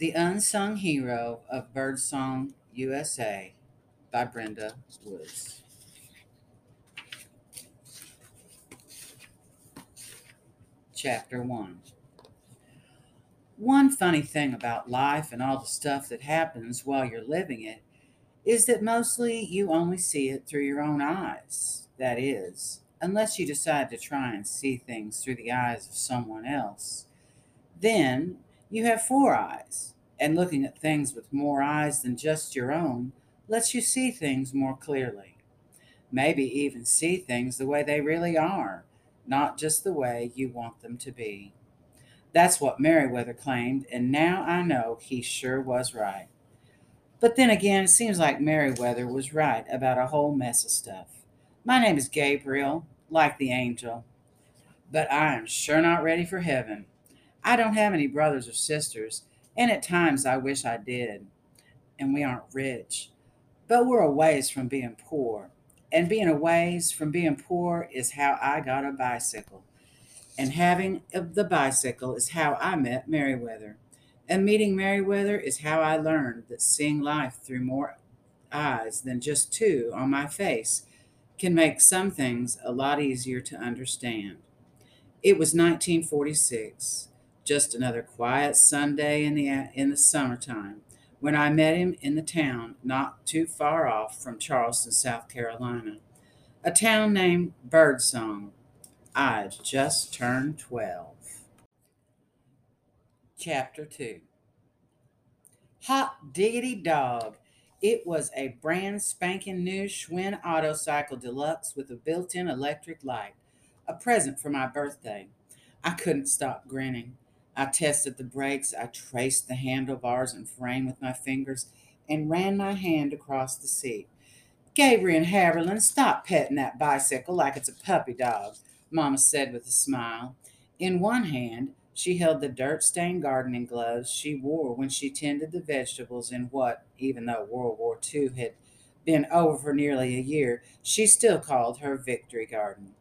The Unsung Hero of Birdsong USA by Brenda Woods. Chapter 1 One funny thing about life and all the stuff that happens while you're living it is that mostly you only see it through your own eyes. That is, unless you decide to try and see things through the eyes of someone else. Then you have four eyes, and looking at things with more eyes than just your own lets you see things more clearly. Maybe even see things the way they really are, not just the way you want them to be. That's what Merriweather claimed, and now I know he sure was right. But then again, it seems like Merriweather was right about a whole mess of stuff. My name is Gabriel, like the angel, but I am sure not ready for heaven. I don't have any brothers or sisters, and at times I wish I did. And we aren't rich, but we're a ways from being poor. And being a ways from being poor is how I got a bicycle. And having the bicycle is how I met Merriweather. And meeting Merriweather is how I learned that seeing life through more eyes than just two on my face can make some things a lot easier to understand. It was 1946, just another quiet Sunday in the in the summertime, when I met him in the town not too far off from Charleston, South Carolina, a town named Birdsong. I'd just turned 12. Chapter 2 Hot diggity dog. It was a brand spanking new Schwinn Autocycle Deluxe with a built in electric light, a present for my birthday. I couldn't stop grinning. I tested the brakes, I traced the handlebars and frame with my fingers, and ran my hand across the seat. Gabriel Haberlin, stop petting that bicycle like it's a puppy dog, Mama said with a smile. In one hand, she held the dirt stained gardening gloves she wore when she tended the vegetables in what, even though World War II had been over for nearly a year, she still called her victory garden.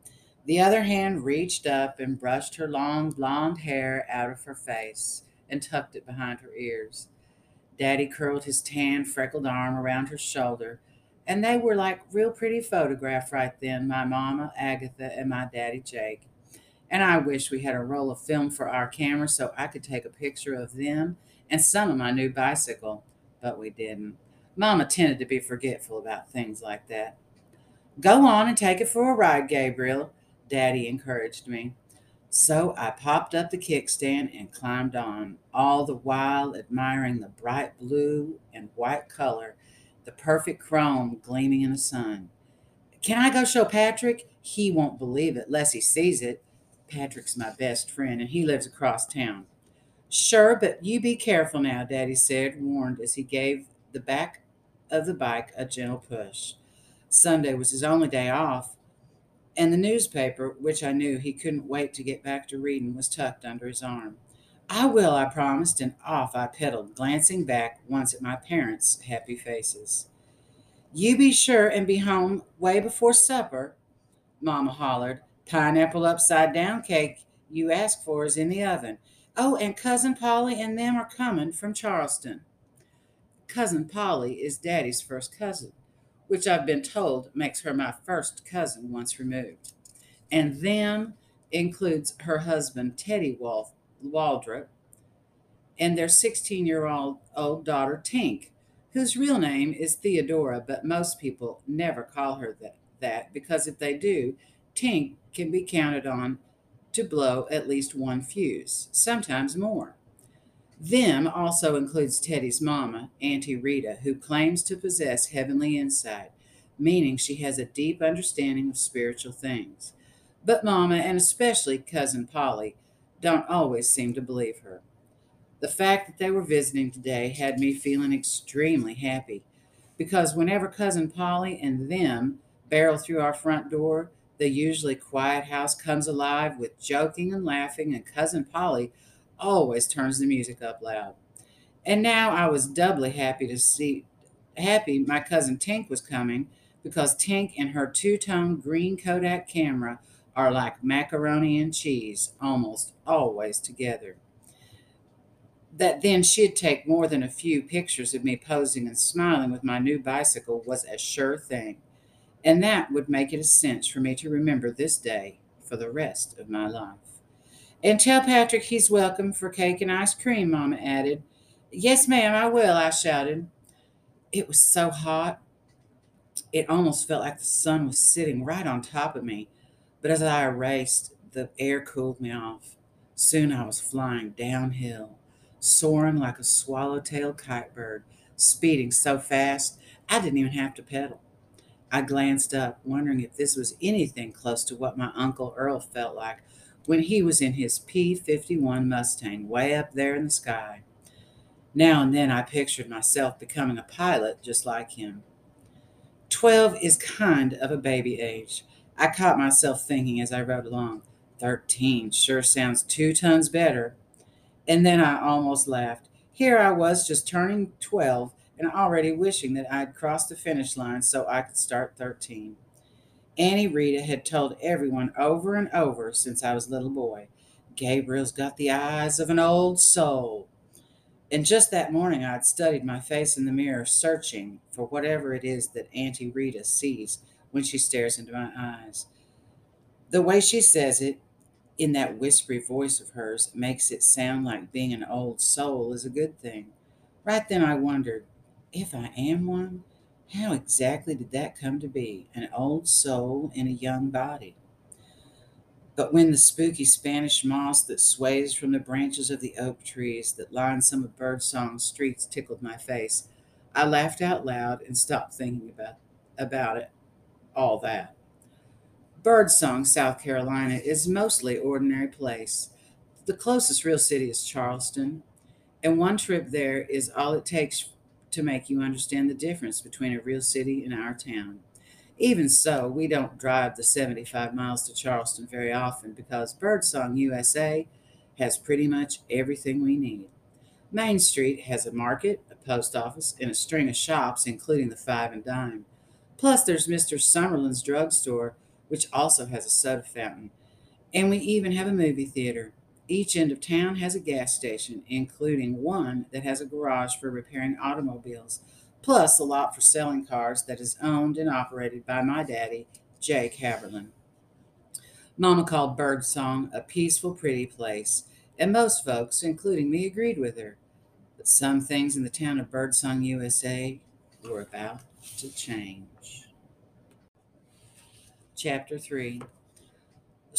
The other hand reached up and brushed her long blonde hair out of her face and tucked it behind her ears. Daddy curled his tan, freckled arm around her shoulder, and they were like real pretty photograph right then, my mama, Agatha, and my daddy, Jake. And I wish we had a roll of film for our camera so I could take a picture of them and some of my new bicycle, but we didn't. Mama tended to be forgetful about things like that. Go on and take it for a ride, Gabriel, Daddy encouraged me. So I popped up the kickstand and climbed on, all the while admiring the bright blue and white color, the perfect chrome gleaming in the sun. Can I go show Patrick? He won't believe it unless he sees it. Patrick's my best friend, and he lives across town. Sure, but you be careful now, Daddy said, warned as he gave the back of the bike a gentle push. Sunday was his only day off, and the newspaper, which I knew he couldn't wait to get back to reading, was tucked under his arm. I will, I promised, and off I pedaled, glancing back once at my parents' happy faces. You be sure and be home way before supper, Mama hollered. Pineapple upside down cake you asked for is in the oven. Oh, and Cousin Polly and them are coming from Charleston. Cousin Polly is Daddy's first cousin, which I've been told makes her my first cousin once removed. And them includes her husband, Teddy Wal- Waldrop, and their 16 year old daughter, Tink, whose real name is Theodora, but most people never call her that, that because if they do, Tink can be counted on to blow at least one fuse, sometimes more. Them also includes Teddy's mama, Auntie Rita, who claims to possess heavenly insight, meaning she has a deep understanding of spiritual things. But Mama, and especially Cousin Polly, don't always seem to believe her. The fact that they were visiting today had me feeling extremely happy because whenever Cousin Polly and them barrel through our front door, the usually quiet house comes alive with joking and laughing, and Cousin Polly always turns the music up loud. And now I was doubly happy to see happy my cousin Tink was coming because Tink and her two-tone green Kodak camera are like macaroni and cheese, almost always together. That then she'd take more than a few pictures of me posing and smiling with my new bicycle was a sure thing. And that would make it a cinch for me to remember this day for the rest of my life. And tell Patrick he's welcome for cake and ice cream, Mama added. Yes, ma'am, I will, I shouted. It was so hot, it almost felt like the sun was sitting right on top of me. But as I raced, the air cooled me off. Soon I was flying downhill, soaring like a swallowtail kite bird, speeding so fast I didn't even have to pedal. I glanced up, wondering if this was anything close to what my Uncle Earl felt like when he was in his P 51 Mustang way up there in the sky. Now and then I pictured myself becoming a pilot just like him. Twelve is kind of a baby age. I caught myself thinking as I rode along. Thirteen sure sounds two tons better. And then I almost laughed. Here I was just turning 12 and already wishing that I'd crossed the finish line so I could start 13. Auntie Rita had told everyone over and over since I was a little boy Gabriel's got the eyes of an old soul. And just that morning, I'd studied my face in the mirror, searching for whatever it is that Auntie Rita sees when she stares into my eyes. The way she says it, in that whispery voice of hers, makes it sound like being an old soul is a good thing. Right then, I wondered if I am one, how exactly did that come to be? An old soul in a young body. But when the spooky Spanish moss that sways from the branches of the oak trees that line some of Birdsong's streets tickled my face, I laughed out loud and stopped thinking about, about it, all that. Birdsong, South Carolina, is mostly ordinary place. The closest real city is Charleston, and one trip there is all it takes to make you understand the difference between a real city and our town. Even so, we don't drive the 75 miles to Charleston very often because Birdsong USA has pretty much everything we need. Main Street has a market, a post office, and a string of shops, including the Five and Dime. Plus, there's Mr. Summerlin's drugstore, which also has a soda fountain. And we even have a movie theater. Each end of town has a gas station, including one that has a garage for repairing automobiles plus a lot for selling cars that is owned and operated by my daddy, Jake Haberlin. Mama called Birdsong a peaceful, pretty place, and most folks, including me, agreed with her. But some things in the town of Birdsong, USA were about to change. Chapter 3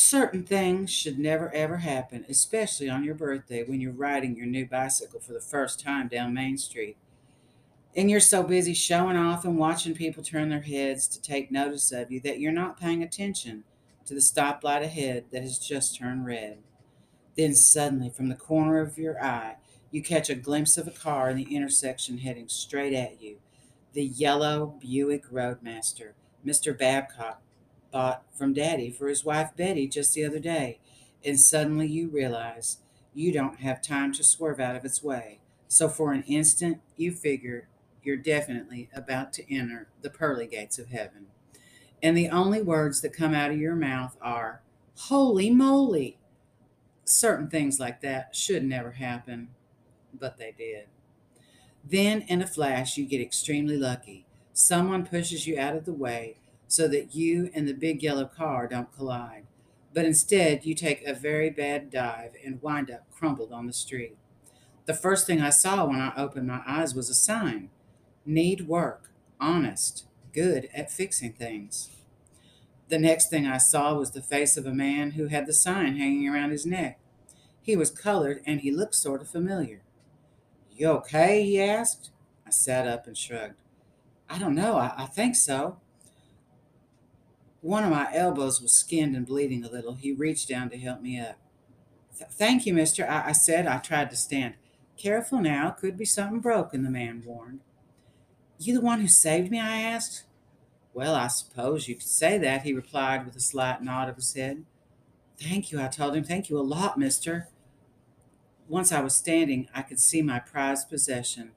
Certain things should never ever happen, especially on your birthday when you're riding your new bicycle for the first time down Main Street and you're so busy showing off and watching people turn their heads to take notice of you that you're not paying attention to the stoplight ahead that has just turned red. Then suddenly, from the corner of your eye, you catch a glimpse of a car in the intersection heading straight at you. The yellow Buick Roadmaster, Mr. Babcock bought from Daddy for his wife Betty just the other day. And suddenly you realize you don't have time to swerve out of its way. So for an instant, you figure you're definitely about to enter the pearly gates of heaven. And the only words that come out of your mouth are, Holy moly! Certain things like that should never happen, but they did. Then, in a flash, you get extremely lucky. Someone pushes you out of the way so that you and the big yellow car don't collide. But instead, you take a very bad dive and wind up crumpled on the street. The first thing I saw when I opened my eyes was a sign need work, honest, good at fixing things. The next thing I saw was the face of a man who had the sign hanging around his neck. He was colored and he looked sort of familiar. You okay? he asked. I sat up and shrugged. I don't know. I, I think so. One of my elbows was skinned and bleeding a little. He reached down to help me up. Thank you, mister, I, I said. I tried to stand. Careful now. Could be something broken, the man warned. You the one who saved me? I asked. Well, I suppose you could say that, he replied with a slight nod of his head. Thank you, I told him. Thank you a lot, mister. Once I was standing, I could see my prized possession.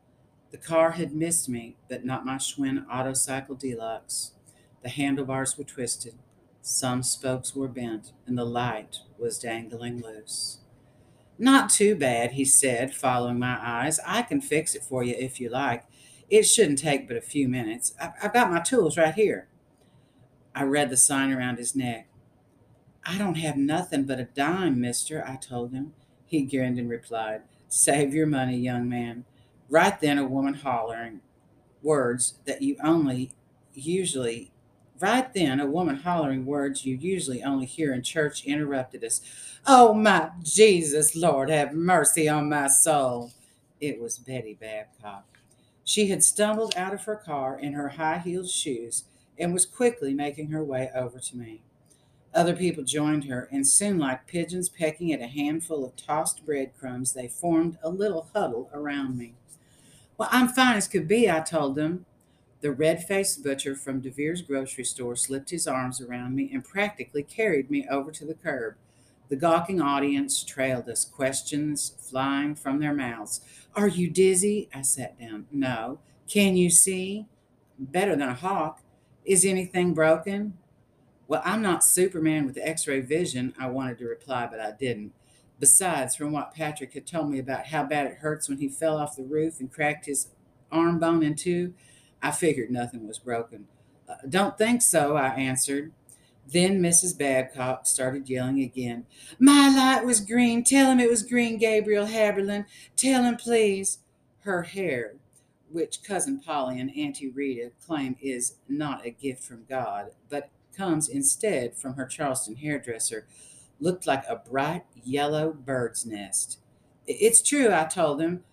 The car had missed me, but not my Schwinn Autocycle Deluxe. The handlebars were twisted, some spokes were bent, and the light was dangling loose. Not too bad, he said, following my eyes. I can fix it for you if you like. It shouldn't take but a few minutes. I've got my tools right here. I read the sign around his neck. I don't have nothing but a dime, mister, I told him. He grinned and replied, Save your money, young man. Right then, a woman hollering words that you only usually Right then, a woman hollering words you usually only hear in church interrupted us. Oh, my Jesus, Lord, have mercy on my soul. It was Betty Babcock. She had stumbled out of her car in her high heeled shoes and was quickly making her way over to me. Other people joined her, and soon, like pigeons pecking at a handful of tossed breadcrumbs, they formed a little huddle around me. Well, I'm fine as could be, I told them. The red faced butcher from DeVere's grocery store slipped his arms around me and practically carried me over to the curb. The gawking audience trailed us, questions flying from their mouths. Are you dizzy? I sat down. No. Can you see? Better than a hawk. Is anything broken? Well, I'm not Superman with x ray vision, I wanted to reply, but I didn't. Besides, from what Patrick had told me about how bad it hurts when he fell off the roof and cracked his arm bone in two, I figured nothing was broken. Uh, don't think so, I answered. Then Mrs. Babcock started yelling again. My light was green. Tell him it was green, Gabriel Haberlin. Tell him, please. Her hair, which Cousin Polly and Auntie Rita claim is not a gift from God, but comes instead from her Charleston hairdresser, looked like a bright yellow bird's nest. It's true, I told him.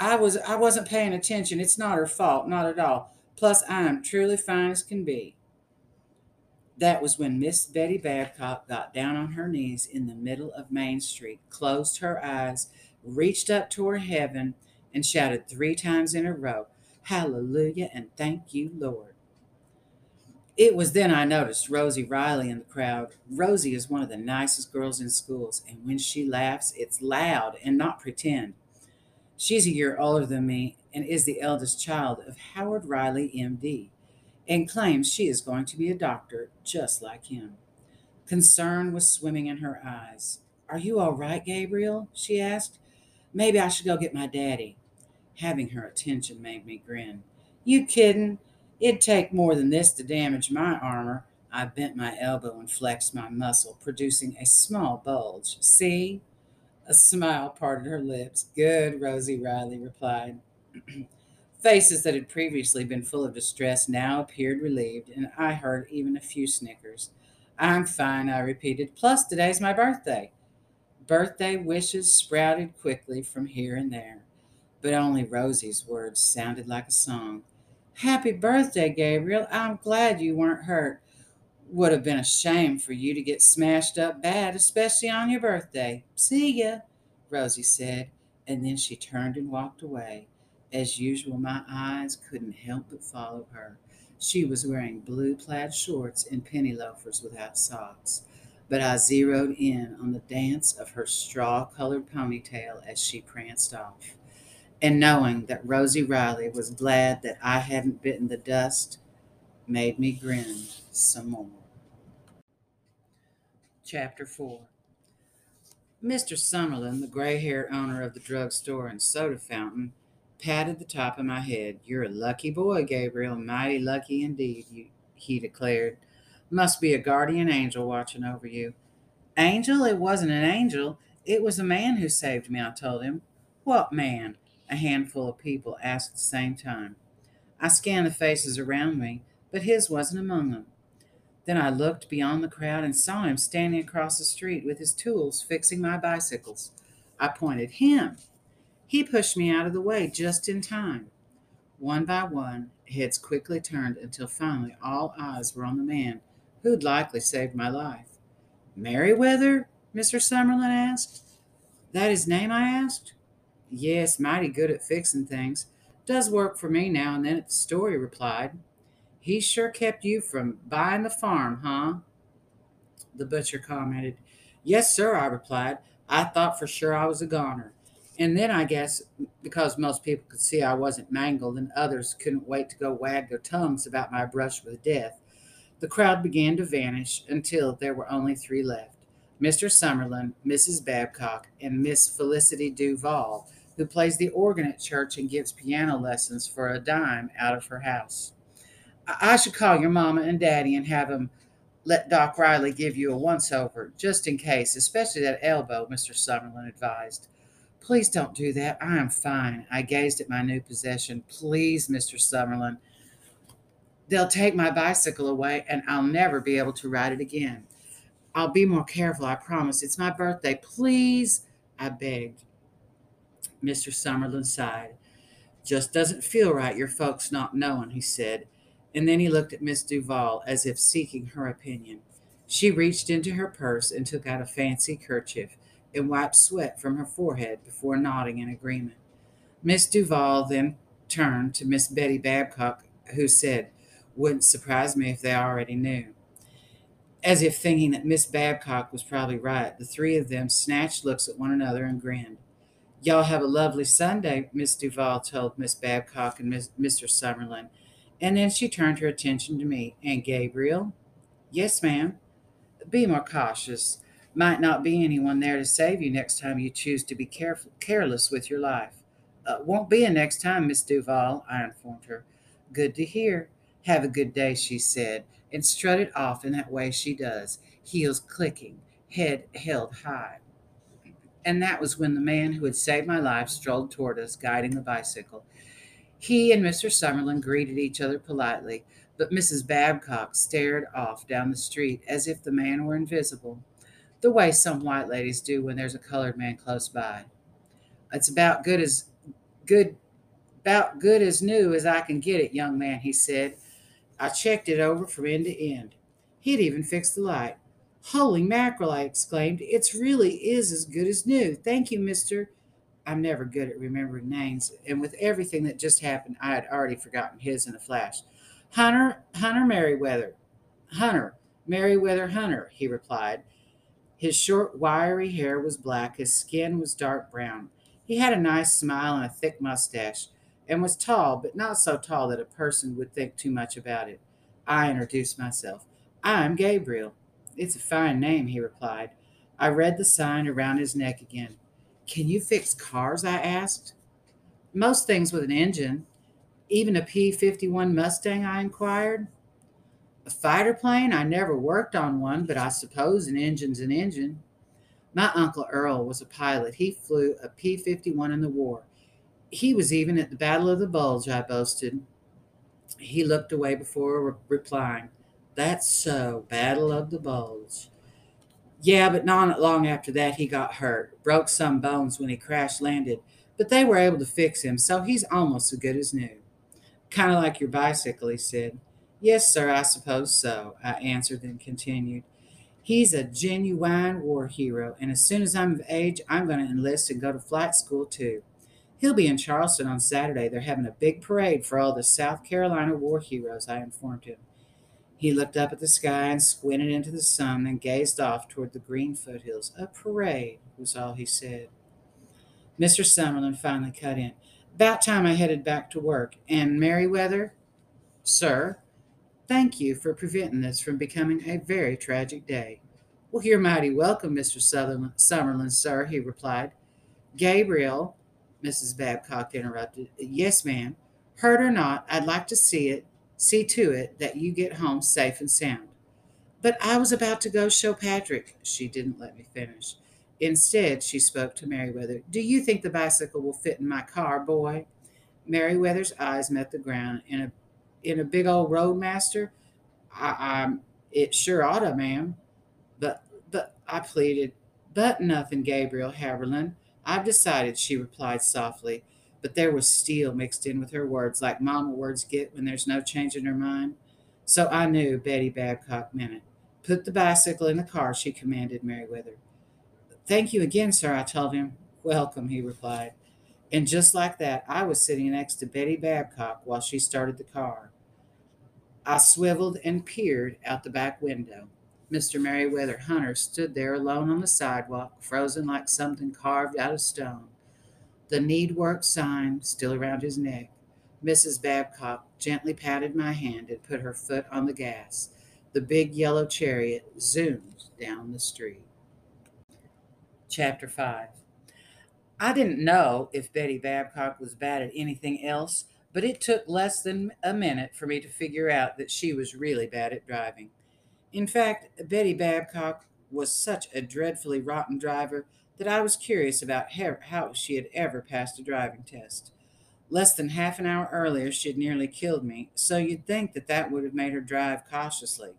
I was I wasn't paying attention. It's not her fault, not at all. Plus, I am truly fine as can be. That was when Miss Betty Babcock got down on her knees in the middle of Main Street, closed her eyes, reached up toward heaven, and shouted three times in a row, Hallelujah and thank you, Lord. It was then I noticed Rosie Riley in the crowd. Rosie is one of the nicest girls in schools, and when she laughs, it's loud and not pretend. She's a year older than me and is the eldest child of Howard Riley, MD, and claims she is going to be a doctor just like him. Concern was swimming in her eyes. Are you all right, Gabriel? she asked. Maybe I should go get my daddy. Having her attention made me grin. You kiddin'? It'd take more than this to damage my armor. I bent my elbow and flexed my muscle, producing a small bulge. See? A smile parted her lips. Good, Rosie Riley replied. Faces that had previously been full of distress now appeared relieved, and I heard even a few snickers. I'm fine, I repeated. Plus, today's my birthday. Birthday wishes sprouted quickly from here and there, but only Rosie's words sounded like a song. Happy birthday, Gabriel. I'm glad you weren't hurt. Would have been a shame for you to get smashed up bad, especially on your birthday. See ya, Rosie said, and then she turned and walked away. As usual, my eyes couldn't help but follow her. She was wearing blue plaid shorts and penny loafers without socks, but I zeroed in on the dance of her straw colored ponytail as she pranced off. And knowing that Rosie Riley was glad that I hadn't bitten the dust made me grin some more. Chapter 4 Mr. Summerlin, the gray haired owner of the drug store and soda fountain, patted the top of my head. You're a lucky boy, Gabriel, mighty lucky indeed, you, he declared. Must be a guardian angel watching over you. Angel? It wasn't an angel. It was a man who saved me, I told him. What man? A handful of people asked at the same time. I scanned the faces around me, but his wasn't among them. Then I looked beyond the crowd and saw him standing across the street with his tools fixing my bicycles. I pointed him. He pushed me out of the way just in time. One by one, heads quickly turned until finally all eyes were on the man who'd likely saved my life. Merriweather? Mr. Summerlin asked. That his name? I asked. Yes, mighty good at fixing things. Does work for me now and then at the store, he replied. He sure kept you from buying the farm, huh? The butcher commented. Yes, sir, I replied. I thought for sure I was a goner. And then I guess because most people could see I wasn't mangled and others couldn't wait to go wag their tongues about my brush with death, the crowd began to vanish until there were only three left Mr. Summerlin, Mrs. Babcock, and Miss Felicity Duval, who plays the organ at church and gives piano lessons for a dime out of her house. I, should call your mama and daddy and have them let Doc Riley give you a once over, just in case, especially that elbow, Mr. Summerlin advised. Please don't do that. I am fine. I gazed at my new possession. Please, Mr. Summerlin. They'll take my bicycle away and I'll never be able to ride it again. I'll be more careful, I promise. It's my birthday. Please, I begged. Mr. Summerlin sighed. Just doesn't feel right, your folks not knowing, he said. And then he looked at Miss Duval as if seeking her opinion. She reached into her purse and took out a fancy kerchief and wiped sweat from her forehead before nodding in agreement. Miss Duval then turned to Miss Betty Babcock, who said, Wouldn't surprise me if they already knew. As if thinking that Miss Babcock was probably right, the three of them snatched looks at one another and grinned. Y'all have a lovely Sunday, Miss Duval told Miss Babcock and Miss, Mr. Summerlin, and then she turned her attention to me. And Gabriel? Yes, ma'am. Be more cautious. Might not be anyone there to save you next time you choose to be careful, careless with your life. Uh, won't be a next time, Miss Duval, I informed her. Good to hear. Have a good day, she said, and strutted off in that way she does, heels clicking, head held high. And that was when the man who had saved my life strolled toward us, guiding the bicycle. He and Mr. Summerlin greeted each other politely, but Mrs. Babcock stared off down the street as if the man were invisible, the way some white ladies do when there's a colored man close by. It's about good as good about good as new as I can get it, young man, he said. I checked it over from end to end. He'd even fixed the light. Holy mackerel, I exclaimed. It really is as good as new. Thank you, Mr. I'm never good at remembering names, and with everything that just happened, I had already forgotten his in a flash. Hunter, Hunter Merriweather. Hunter, Merriweather Hunter, he replied. His short, wiry hair was black, his skin was dark brown. He had a nice smile and a thick mustache, and was tall, but not so tall that a person would think too much about it. I introduced myself. I'm Gabriel. It's a fine name, he replied. I read the sign around his neck again. Can you fix cars? I asked. Most things with an engine. Even a P 51 Mustang, I inquired. A fighter plane? I never worked on one, but I suppose an engine's an engine. My Uncle Earl was a pilot. He flew a P 51 in the war. He was even at the Battle of the Bulge, I boasted. He looked away before re- replying. That's so, Battle of the Bulge. Yeah, but not long after that, he got hurt, broke some bones when he crash landed, but they were able to fix him, so he's almost as good as new. Kind of like your bicycle, he said. Yes, sir, I suppose so, I answered, and continued. He's a genuine war hero, and as soon as I'm of age, I'm going to enlist and go to flight school too. He'll be in Charleston on Saturday. They're having a big parade for all the South Carolina war heroes, I informed him. He looked up at the sky and squinted into the sun, and gazed off toward the green foothills. A parade was all he said. Mr. Summerlin finally cut in. About time I headed back to work. And Merriweather? Sir, thank you for preventing this from becoming a very tragic day. Well, you're mighty welcome, Mr. Sutherland, Summerlin, sir, he replied. Gabriel, Mrs. Babcock interrupted. Yes, ma'am. Hurt or not, I'd like to see it See to it that you get home safe and sound. But I was about to go show Patrick. She didn't let me finish. Instead, she spoke to Merriweather. Do you think the bicycle will fit in my car, boy? Merriweather's eyes met the ground. In a in a big old roadmaster? I, I'm it sure oughta, ma'am. But but I pleaded. But nothing, Gabriel Haberlin. I've decided, she replied softly but there was steel mixed in with her words, like mama words get when there's no change in her mind. So I knew Betty Babcock meant it. Put the bicycle in the car, she commanded Merriweather. Thank you again, sir, I told him. Welcome, he replied. And just like that, I was sitting next to Betty Babcock while she started the car. I swiveled and peered out the back window. Mr. Merriweather Hunter stood there alone on the sidewalk, frozen like something carved out of stone the need work sign still around his neck. Mrs. Babcock gently patted my hand and put her foot on the gas. The big yellow chariot zoomed down the street. Chapter 5 I didn't know if Betty Babcock was bad at anything else, but it took less than a minute for me to figure out that she was really bad at driving. In fact, Betty Babcock was such a dreadfully rotten driver that I was curious about how she had ever passed a driving test. Less than half an hour earlier, she had nearly killed me, so you'd think that that would have made her drive cautiously.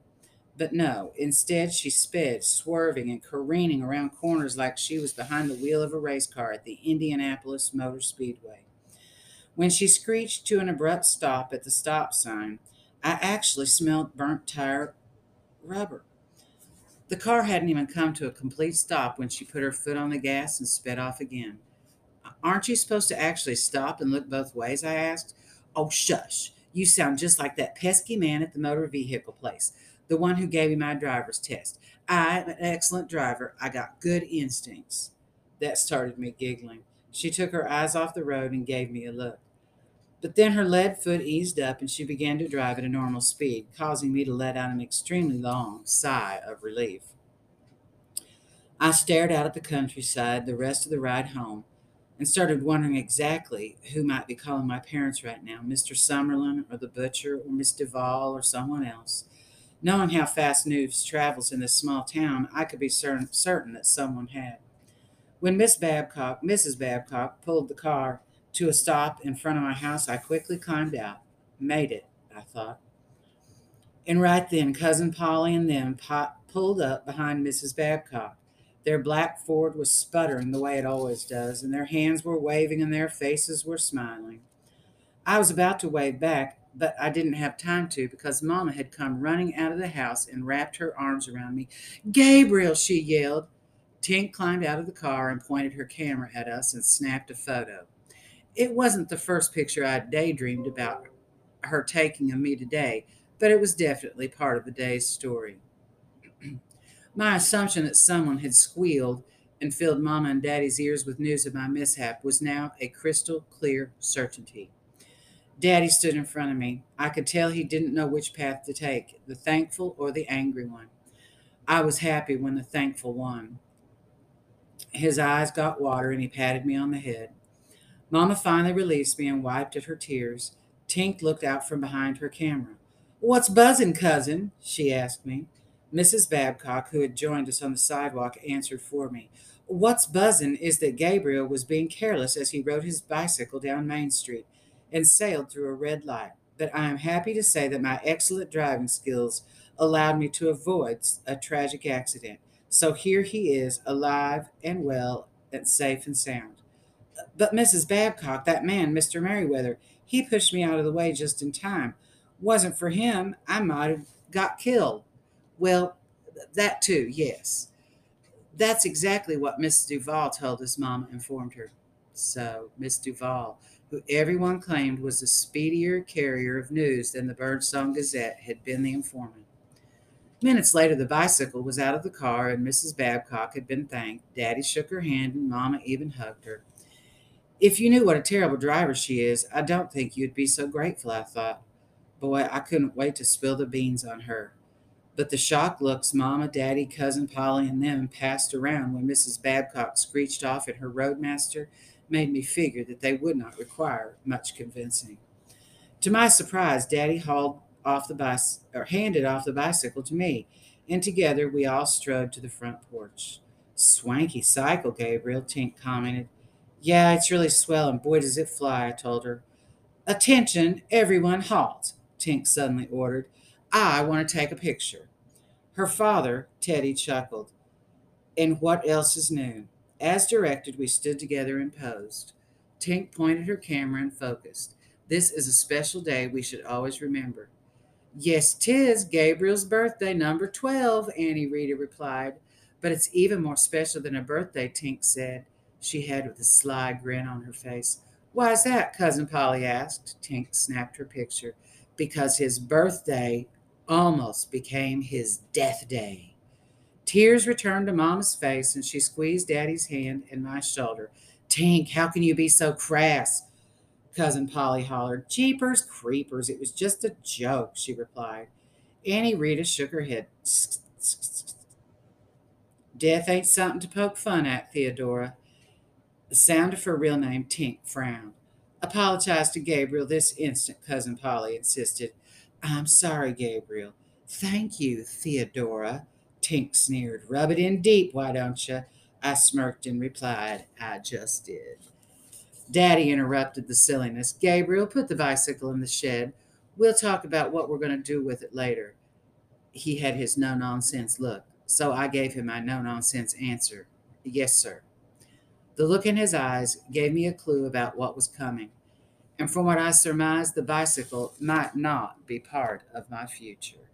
But no, instead she sped, swerving and careening around corners like she was behind the wheel of a race car at the Indianapolis Motor Speedway. When she screeched to an abrupt stop at the stop sign, I actually smelled burnt tire rubber. The car hadn't even come to a complete stop when she put her foot on the gas and sped off again. Aren't you supposed to actually stop and look both ways? I asked. Oh, shush. You sound just like that pesky man at the motor vehicle place the one who gave me my driver's test. I'm an excellent driver. I got good instincts. That started me giggling. She took her eyes off the road and gave me a look. But then her lead foot eased up and she began to drive at a normal speed, causing me to let out an extremely long sigh of relief. I stared out at the countryside the rest of the ride home and started wondering exactly who might be calling my parents right now Mr. Summerlin or the butcher or Miss Duval or someone else. Knowing how fast news travels in this small town, I could be certain, certain that someone had. When Miss Babcock, Mrs. Babcock, pulled the car to a stop in front of my house, I quickly climbed out. Made it, I thought. And right then, Cousin Polly and them pop, pulled up behind Mrs. Babcock. Their black Ford was sputtering the way it always does, and their hands were waving and their faces were smiling. I was about to wave back but I didn't have time to because Mama had come running out of the house and wrapped her arms around me. Gabriel, she yelled. Tink climbed out of the car and pointed her camera at us and snapped a photo. It wasn't the first picture I'd daydreamed about her taking of me today, but it was definitely part of the day's story. my assumption that someone had squealed and filled Mama and Daddy's ears with news of my mishap was now a crystal clear certainty. Daddy stood in front of me. I could tell he didn't know which path to take, the thankful or the angry one. I was happy when the thankful won. His eyes got water and he patted me on the head. Mama finally released me and wiped at her tears. Tink looked out from behind her camera. What's buzzing, cousin? she asked me. Mrs. Babcock, who had joined us on the sidewalk, answered for me. What's buzzing is that Gabriel was being careless as he rode his bicycle down Main Street and sailed through a red light. But I am happy to say that my excellent driving skills allowed me to avoid a tragic accident. So here he is, alive and well and safe and sound. But Mrs. Babcock, that man, Mr. Merriweather, he pushed me out of the way just in time. Wasn't for him, I might have got killed. Well, that too, yes. That's exactly what Miss Duval told us, Mama informed her. So, Miss Duval, who everyone claimed was a speedier carrier of news than the Birdsong Gazette, had been the informant. Minutes later, the bicycle was out of the car and Mrs. Babcock had been thanked. Daddy shook her hand and Mama even hugged her. If you knew what a terrible driver she is, I don't think you'd be so grateful, I thought. Boy, I couldn't wait to spill the beans on her. But the shocked looks Mama, Daddy, Cousin Polly, and them passed around when Mrs. Babcock screeched off in her Roadmaster made me figure that they would not require much convincing. To my surprise, Daddy hauled off the bicycle or handed off the bicycle to me, and together we all strode to the front porch. Swanky cycle, Gabriel, Tink commented. Yeah, it's really swell, and boy, does it fly, I told her. Attention, everyone, halt, Tink suddenly ordered. I want to take a picture. Her father, Teddy, chuckled. And what else is new? As directed, we stood together and posed. Tink pointed her camera and focused. This is a special day we should always remember. Yes, tis Gabriel's birthday, number 12, Auntie Rita replied. But it's even more special than a birthday, Tink said. She had with a sly grin on her face. Why's that? Cousin Polly asked. Tink snapped her picture. Because his birthday almost became his death day. Tears returned to Mama's face, and she squeezed Daddy's hand and my shoulder. Tink, how can you be so crass? Cousin Polly hollered. Jeepers creepers, it was just a joke, she replied. Auntie Rita shook her head. Death ain't something to poke fun at, Theodora. The sound of her real name, Tink, frowned. Apologize to Gabriel this instant, Cousin Polly insisted. I'm sorry, Gabriel. Thank you, Theodora, Tink sneered. Rub it in deep, why don't you? I smirked and replied, I just did. Daddy interrupted the silliness. Gabriel, put the bicycle in the shed. We'll talk about what we're going to do with it later. He had his no nonsense look, so I gave him my no nonsense answer. Yes, sir. The look in his eyes gave me a clue about what was coming, and from what I surmised, the bicycle might not be part of my future.